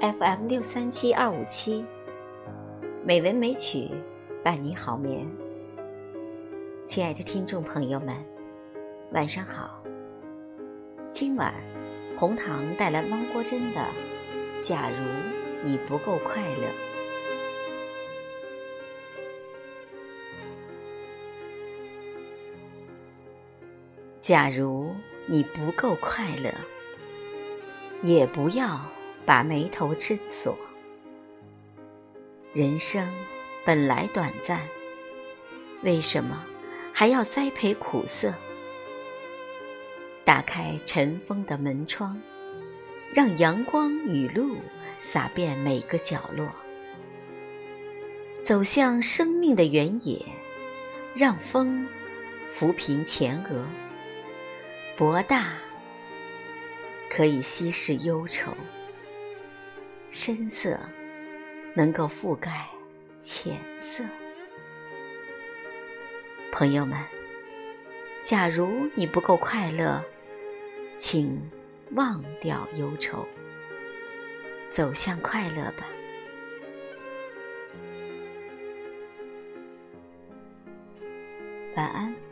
FM 六三七二五七，美文美曲伴你好眠。亲爱的听众朋友们，晚上好。今晚红糖带来汪国真的《假如你不够快乐》。假如你不够快乐，也不要把眉头深锁。人生本来短暂，为什么还要栽培苦涩？打开尘封的门窗，让阳光雨露洒遍每个角落。走向生命的原野，让风抚平前额。博大可以稀释忧愁，深色能够覆盖浅色。朋友们，假如你不够快乐，请忘掉忧愁，走向快乐吧。晚安。